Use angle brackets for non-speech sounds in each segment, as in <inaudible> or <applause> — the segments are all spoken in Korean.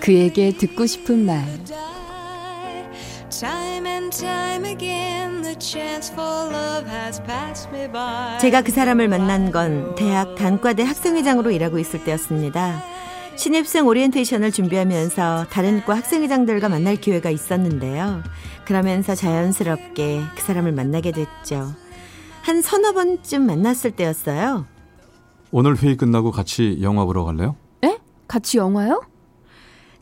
그에게 듣고 싶은 말 제가 그 사람을 만난 건 대학 단과대 학생회장으로 일하고 있을 때였습니다. 신입생 오리엔테이션을 준비하면서 다른 과 학생회장들과 만날 기회가 있었는데요. 그러면서 자연스럽게 그 사람을 만나게 됐죠. 한 서너 번쯤 만났을 때였어요. 오늘 회의 끝나고 같이 영화 보러 갈래요? 에? 같이 영화요?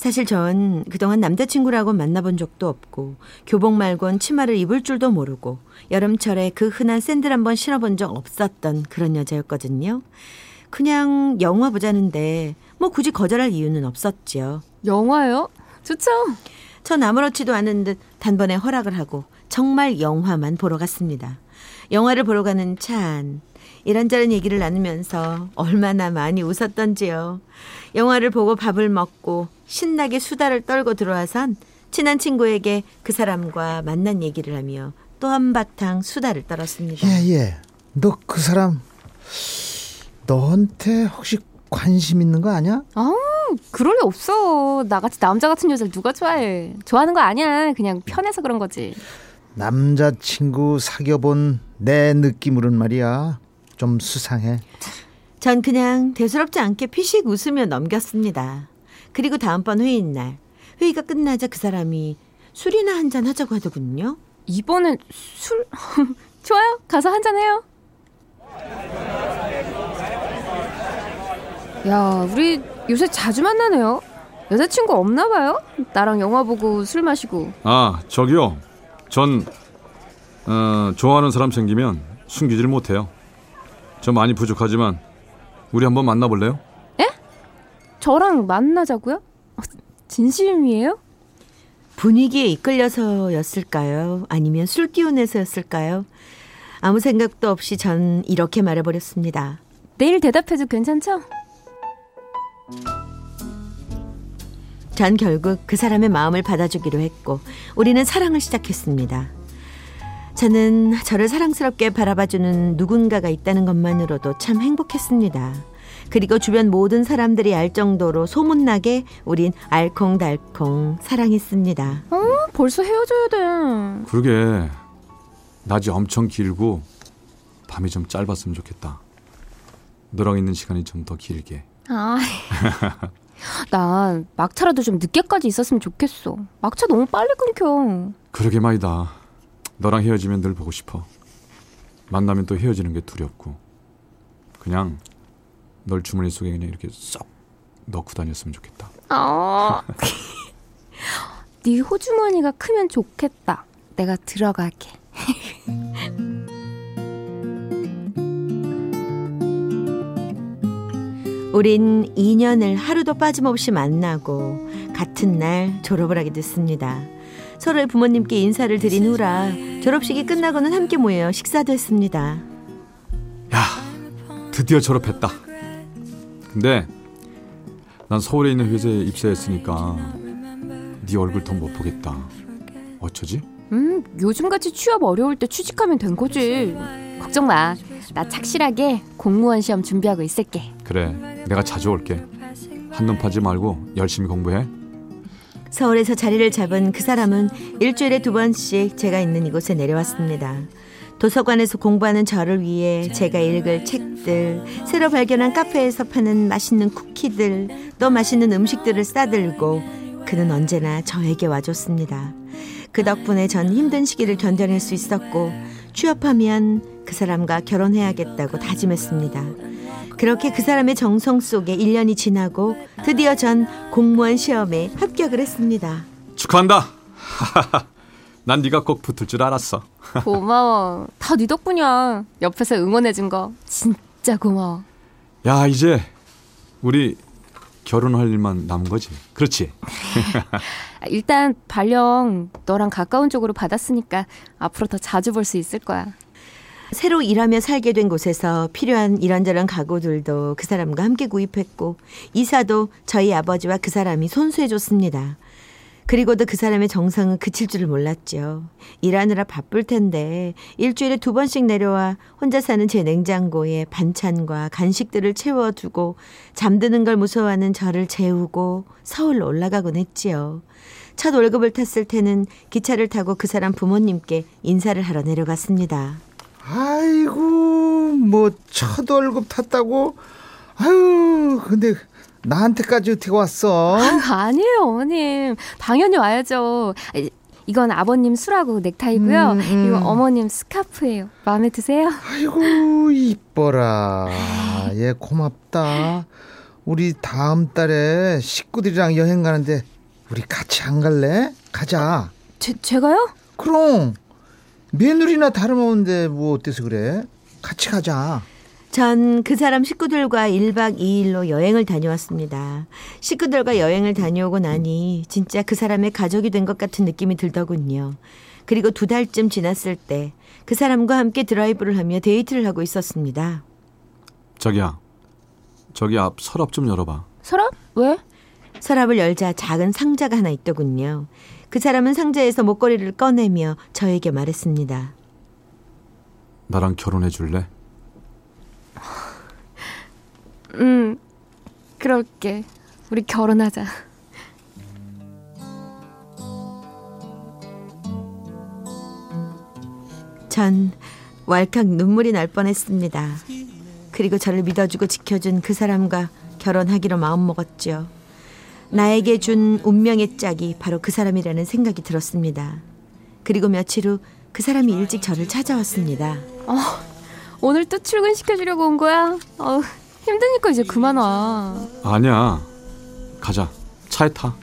사실 전 그동안 남자친구라고 만나본 적도 없고 교복 말곤 치마를 입을 줄도 모르고 여름철에 그 흔한 샌들 한번 신어본 적 없었던 그런 여자였거든요. 그냥 영화 보자는데 뭐 굳이 거절할 이유는 없었죠. 영화요? 좋죠. 전 아무렇지도 않은 듯 단번에 허락을 하고 정말 영화만 보러 갔습니다. 영화를 보러 가는 차 안. 이런저런 얘기를 나누면서 얼마나 많이 웃었던지요. 영화를 보고 밥을 먹고 신나게 수다를 떨고 들어와선 친한 친구에게 그 사람과 만난 얘기를 하며 또 한바탕 수다를 떨었습니다. 예, 예. 너 그 사람 너한테 혹시 관심 있는 거 아니야? 아, 그럴 리 없어. 나같이 남자 같은 여자를 누가 좋아해? 좋아하는 거 아니야. 그냥 편해서 그런 거지. 남자친구 사귀어본 내 느낌으로는 말이야. 좀 수상해. 전 그냥 대수롭지 않게 피식 웃으며 넘겼습니다. 그리고 다음번 회의 날 회의가 끝나자 그 사람이 술이나 한 잔 하자고 하더군요. 이번엔 술 <laughs> 좋아요. 가서 한 잔 해요. 야, 우리 요새 자주 만나네요. 여자친구 없나 봐요? 나랑 영화 보고 술 마시고. 아, 저기요. 전 어, 좋아하는 사람 생기면 숨기질 못해요. 저 많이 부족하지만 우리 한번 만나볼래요? 에? 저랑 만나자고요? 어, 진심이에요? 분위기에 이끌려서였을까요? 아니면 술 기운에서였을까요? 아무 생각도 없이 전 이렇게 말해버렸습니다. 내일 대답해도 괜찮죠? 전 결국 그 사람의 마음을 받아주기로 했고 우리는 사랑을 시작했습니다. 저는 저를 사랑스럽게 바라봐주는 누군가가 있다는 것만으로도 참 행복했습니다. 그리고 주변 모든 사람들이 알 정도로 소문나게 우린 알콩달콩 사랑했습니다. 어, 벌써 헤어져야 돼. 그러게. 낮이 엄청 길고 밤이 좀 짧았으면 좋겠다. 너랑 있는 시간이 좀 더 길게. 아, <laughs> 난 막차라도 좀 늦게까지 있었으면 좋겠어. 막차 너무 빨리 끊겨. 그러게 말이다. 너랑 헤어지면 늘 보고 싶어. 만나면 또 헤어지는 게 두렵고. 그냥 널 주머니 속에 그냥 이렇게 쏙 넣고 다녔으면 좋겠다. 아, <laughs> 네 호주머니가 크면 좋겠다. 내가 들어갈게. <laughs> 우린 2년을 하루도 빠짐없이 만나고 같은 날 졸업을 하게 됐습니다. 서로의 부모님께 인사를 드린 후라 졸업식이 끝나고는 함께 모여 식사도 했습니다. 야, 드디어 졸업했다. 근데 난 서울에 있는 회사에 입사했으니까 네 얼굴 더 못 보겠다. 어쩌지? 음, 요즘같이 취업 어려울 때 취직하면 된 거지. 걱정 마. 나 착실하게 공무원 시험 준비하고 있을게. 그래, 내가 자주 올게. 한눈 파지 말고 열심히 공부해. 서울에서 자리를 잡은 그 사람은 일주일에 두 번씩 제가 있는 이곳에 내려왔습니다. 도서관에서 공부하는 저를 위해 제가 읽을 책들, 새로 발견한 카페에서 파는 맛있는 쿠키들, 또 맛있는 음식들을 싸들고 그는 언제나 저에게 와줬습니다. 그 덕분에 전 힘든 시기를 견뎌낼 수 있었고 취업하면 그 사람과 결혼해야겠다고 다짐했습니다. 그렇게 그 사람의 정성 속에 1년이 지나고 드디어 전 공무원 시험에 합격을 했습니다. 축하한다. <laughs> 난 네가 꼭 붙을 줄 알았어. <laughs> 고마워. 다 네 덕분이야. 옆에서 응원해준 거 진짜 고마워. 야 이제 우리 결혼할 일만 남은 거지. 그렇지. 아, <laughs> 일단 발령 너랑 가까운 쪽으로 받았으니까 앞으로 더 자주 볼 수 있을 거야. 새로 일하며 살게 된 곳에서 필요한 이런저런 가구들도 그 사람과 함께 구입했고 이사도 저희 아버지와 그 사람이 손수해 줬습니다. 그리고도 그 사람의 정성은 그칠 줄을 몰랐죠. 일하느라 바쁠 텐데 일주일에 두 번씩 내려와 혼자 사는 제 냉장고에 반찬과 간식들을 채워두고 잠드는 걸 무서워하는 저를 재우고 서울로 올라가곤 했지요. 첫 월급을 탔을 때는 기차를 타고 그 사람 부모님께 인사를 하러 내려갔습니다. 아이고 뭐 첫 월급 탔다고 아유 근데 나한테까지 어떻게 왔어 아 니에요, 어머님. 당연히 와야죠. 아, 이건 아버님 술하고 넥타이고요. 음, 음. 이거 어머님 스카프예요. 마음에 드세요? 아이고 이뻐라 얘 고맙다 우리 다음 달에 식구들이랑 여행 가는데 우리 같이 안 갈래 가자 제, 제가요? 그럼 며느리나 다름없는데 뭐 어때서 그래 같이 가자 전 그 사람 식구들과 1박 2일로 여행을 다녀왔습니다. 식구들과 여행을 다녀오고 나니 진짜 그 사람의 가족이 된 것 같은 느낌이 들더군요. 그리고 두 달쯤 지났을 때 그 사람과 함께 드라이브를 하며 데이트를 하고 있었습니다. 저기야. 저기 앞 서랍 좀 열어봐. 서랍? 왜? 서랍을 열자 작은 상자가 하나 있더군요. 그 사람은 상자에서 목걸이를 꺼내며 저에게 말했습니다. 나랑 결혼해 줄래? 음, 그럴게. 우리 결혼하자. 전 왈칵 눈물이 날 뻔했습니다. 그리고 저를 믿어주고 지켜준 그 사람과 결혼하기로 마음먹었죠. 나에게 준 운명의 짝이 바로 그 사람이라는 생각이 들었습니다. 그리고 며칠 후 그 사람이 일찍 저를 찾아왔습니다. 오늘 또 출근시켜주려고 온 거야? 어, 힘드니까 이제 그만 와. 아니야. 가자. 차에 타.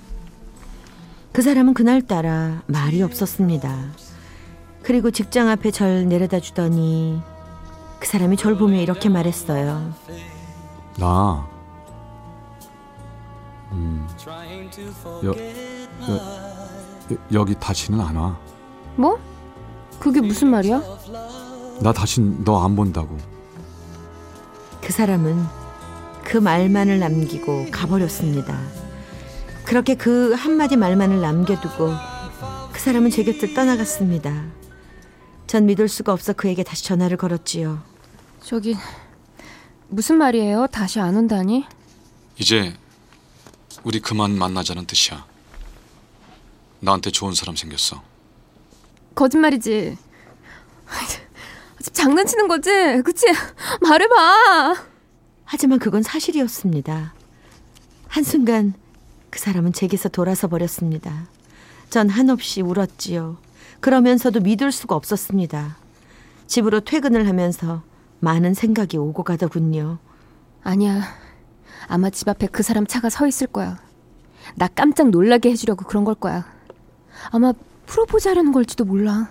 그 사람은 그날따라 말이 없었습니다. 그리고 직장 앞에 절 내려다 주더니 그 사람이 절 보며 이렇게 말했어요. 나. 음. 여, 여, 여, 여기 다시는 안 와. 뭐? 그게 무슨 말이야? 나 다시 너안 본다고. 그 사람은 그 말만을 남기고 가버렸습니다. 그렇게 그 한마디 말만을 남겨두고 그 사람은 제 곁을 떠나갔습니다. 전 믿을 수가 없어 그에게 다시 전화를 걸었지요. 저기, 무슨 말이에요? 다시 안 온다니? 이제 우리 그만 만나자는 뜻이야. 나한테 좋은 사람 생겼어. 거짓말이지. 지금 장난치는 거지? 그치? 말해봐. 하지만 그건 사실이었습니다. 한순간 그 사람은 제게서 돌아서 버렸습니다. 전 한없이 울었지요. 그러면서도 믿을 수가 없었습니다. 집으로 퇴근을 하면서 많은 생각이 오고 가더군요. 아니야. 아마 집 앞에 그 사람 차가 서 있을 거야. 나 깜짝 놀라게 해주려고 그런 걸 거야. 아마 프로포즈 하려는 걸지도 몰라.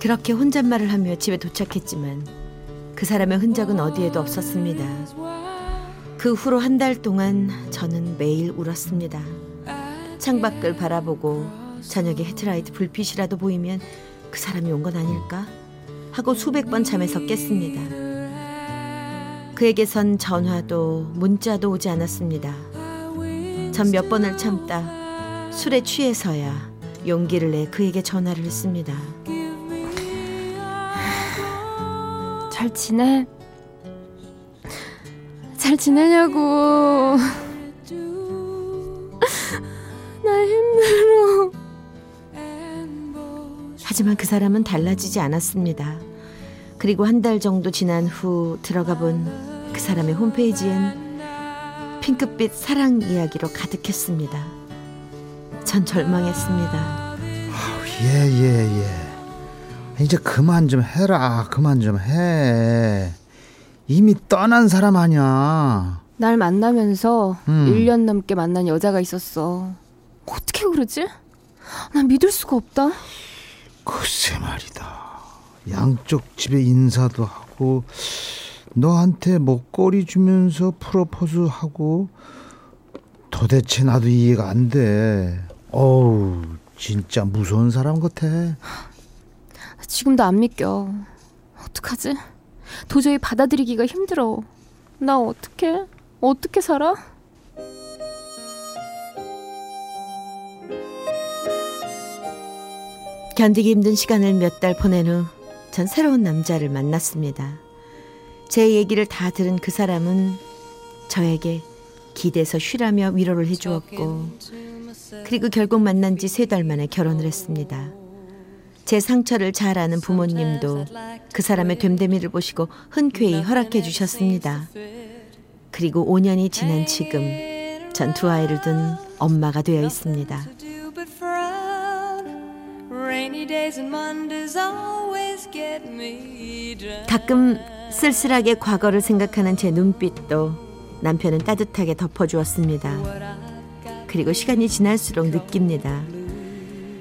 그렇게 혼잣말을 하며 집에 도착했지만 그 사람의 흔적은 어디에도 없었습니다. 그 후로 한 달 동안 저는 매일 울었습니다. 창밖을 바라보고 저녁에 헤드라이트 불빛이라도 보이면 그 사람이 온 건 아닐까 하고 수백 번 잠에서 깼습니다. 그에게선 전화도 문자도 오지 않았습니다. 전 몇 번을 참다 술에 취해서야 용기를 내 그에게 전화를 했습니다. 잘 지내? 잘 지내냐고. 하지만 그 사람은 달라지지 않았습니다. 그리고 한 달 정도 지난 후 들어가 본 그 사람의 홈페이지엔 핑크빛 사랑 이야기로 가득했습니다. 전 절망했습니다. 예예예 이제 그만 좀 해라 그만 좀 해 이미 떠난 사람 아니야 날 만나면서 음. 1년 넘게 만난 여자가 있었어. 어떻게 그러지? 난 믿을 수가 없다. 글쎄 말이다 양쪽 집에 인사도 하고 너한테 목걸이 주면서 프로포즈 하고 도대체 나도 이해가 안 돼. 어우 진짜 무서운 사람 같아. 지금도 안 믿겨. 어떡하지? 도저히 받아들이기가 힘들어. 나 어떻게 어떻게 살아? 견디기 힘든 시간을 몇 달 보낸 후 전 새로운 남자를 만났습니다. 제 얘기를 다 들은 그 사람은 저에게 기대서 쉬라며 위로를 해주었고 그리고 결국 만난 지 세 달 만에 결혼을 했습니다. 제 상처를 잘 아는 부모님도 그 사람의 됨됨이를 보시고 흔쾌히 허락해 주셨습니다. 그리고 5년이 지난 지금 전 두 아이를 둔 엄마가 되어 있습니다. 가끔 쓸쓸하게 과거를 생각하는 제 눈빛도 남편은 따뜻하게 덮어주었습니다. 그리고 시간이 지날수록 느낍니다.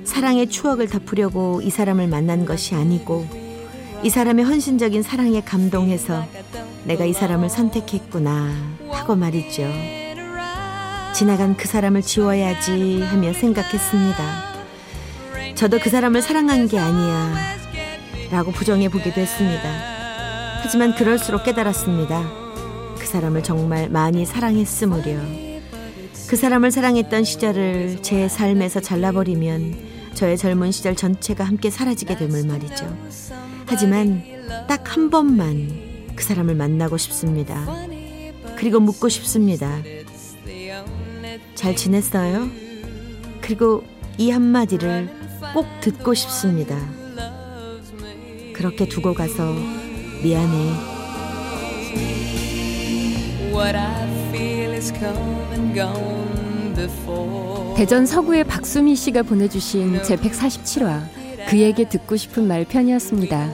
사랑의 추억을 덮으려고 이 사람을 만난 것이 아니고 이 사람의 헌신적인 사랑에 감동해서 내가 이 사람을 선택했구나 하고 말이죠. 지나간 그 사람을 지워야지 하며 생각했습니다. 저도 그 사람을 사랑한 게 아니야 라고 부정해 보기도 했습니다. 하지만 그럴수록 깨달았습니다. 그 사람을 정말 많이 사랑했으므려. 그 사람을 사랑했던 시절을 제 삶에서 잘라버리면 저의 젊은 시절 전체가 함께 사라지게 됨을 말이죠. 하지만 딱 한 번만 그 사람을 만나고 싶습니다. 그리고 묻고 싶습니다. 잘 지냈어요? 그리고 이 한마디를 꼭 듣고 싶습니다. 그렇게 두고 가서 미안해. 대전 서구의 박수미 씨가 보내주신 제 147화 그에게 듣고 싶은 말 편이었습니다.